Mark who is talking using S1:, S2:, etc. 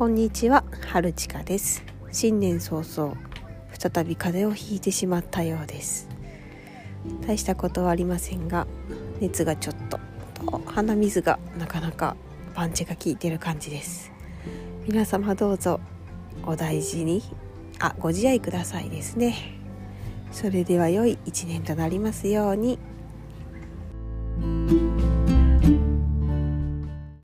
S1: こんにちは、はるちかです。新年早々、再び風邪をひいてしまったようです。大したことはありませんが、熱がちょっと、と鼻水がなかなかパンチが効いてる感じです。皆様どうぞお大事に、あ、ご自愛くださいですね。それでは良い一年となりますように。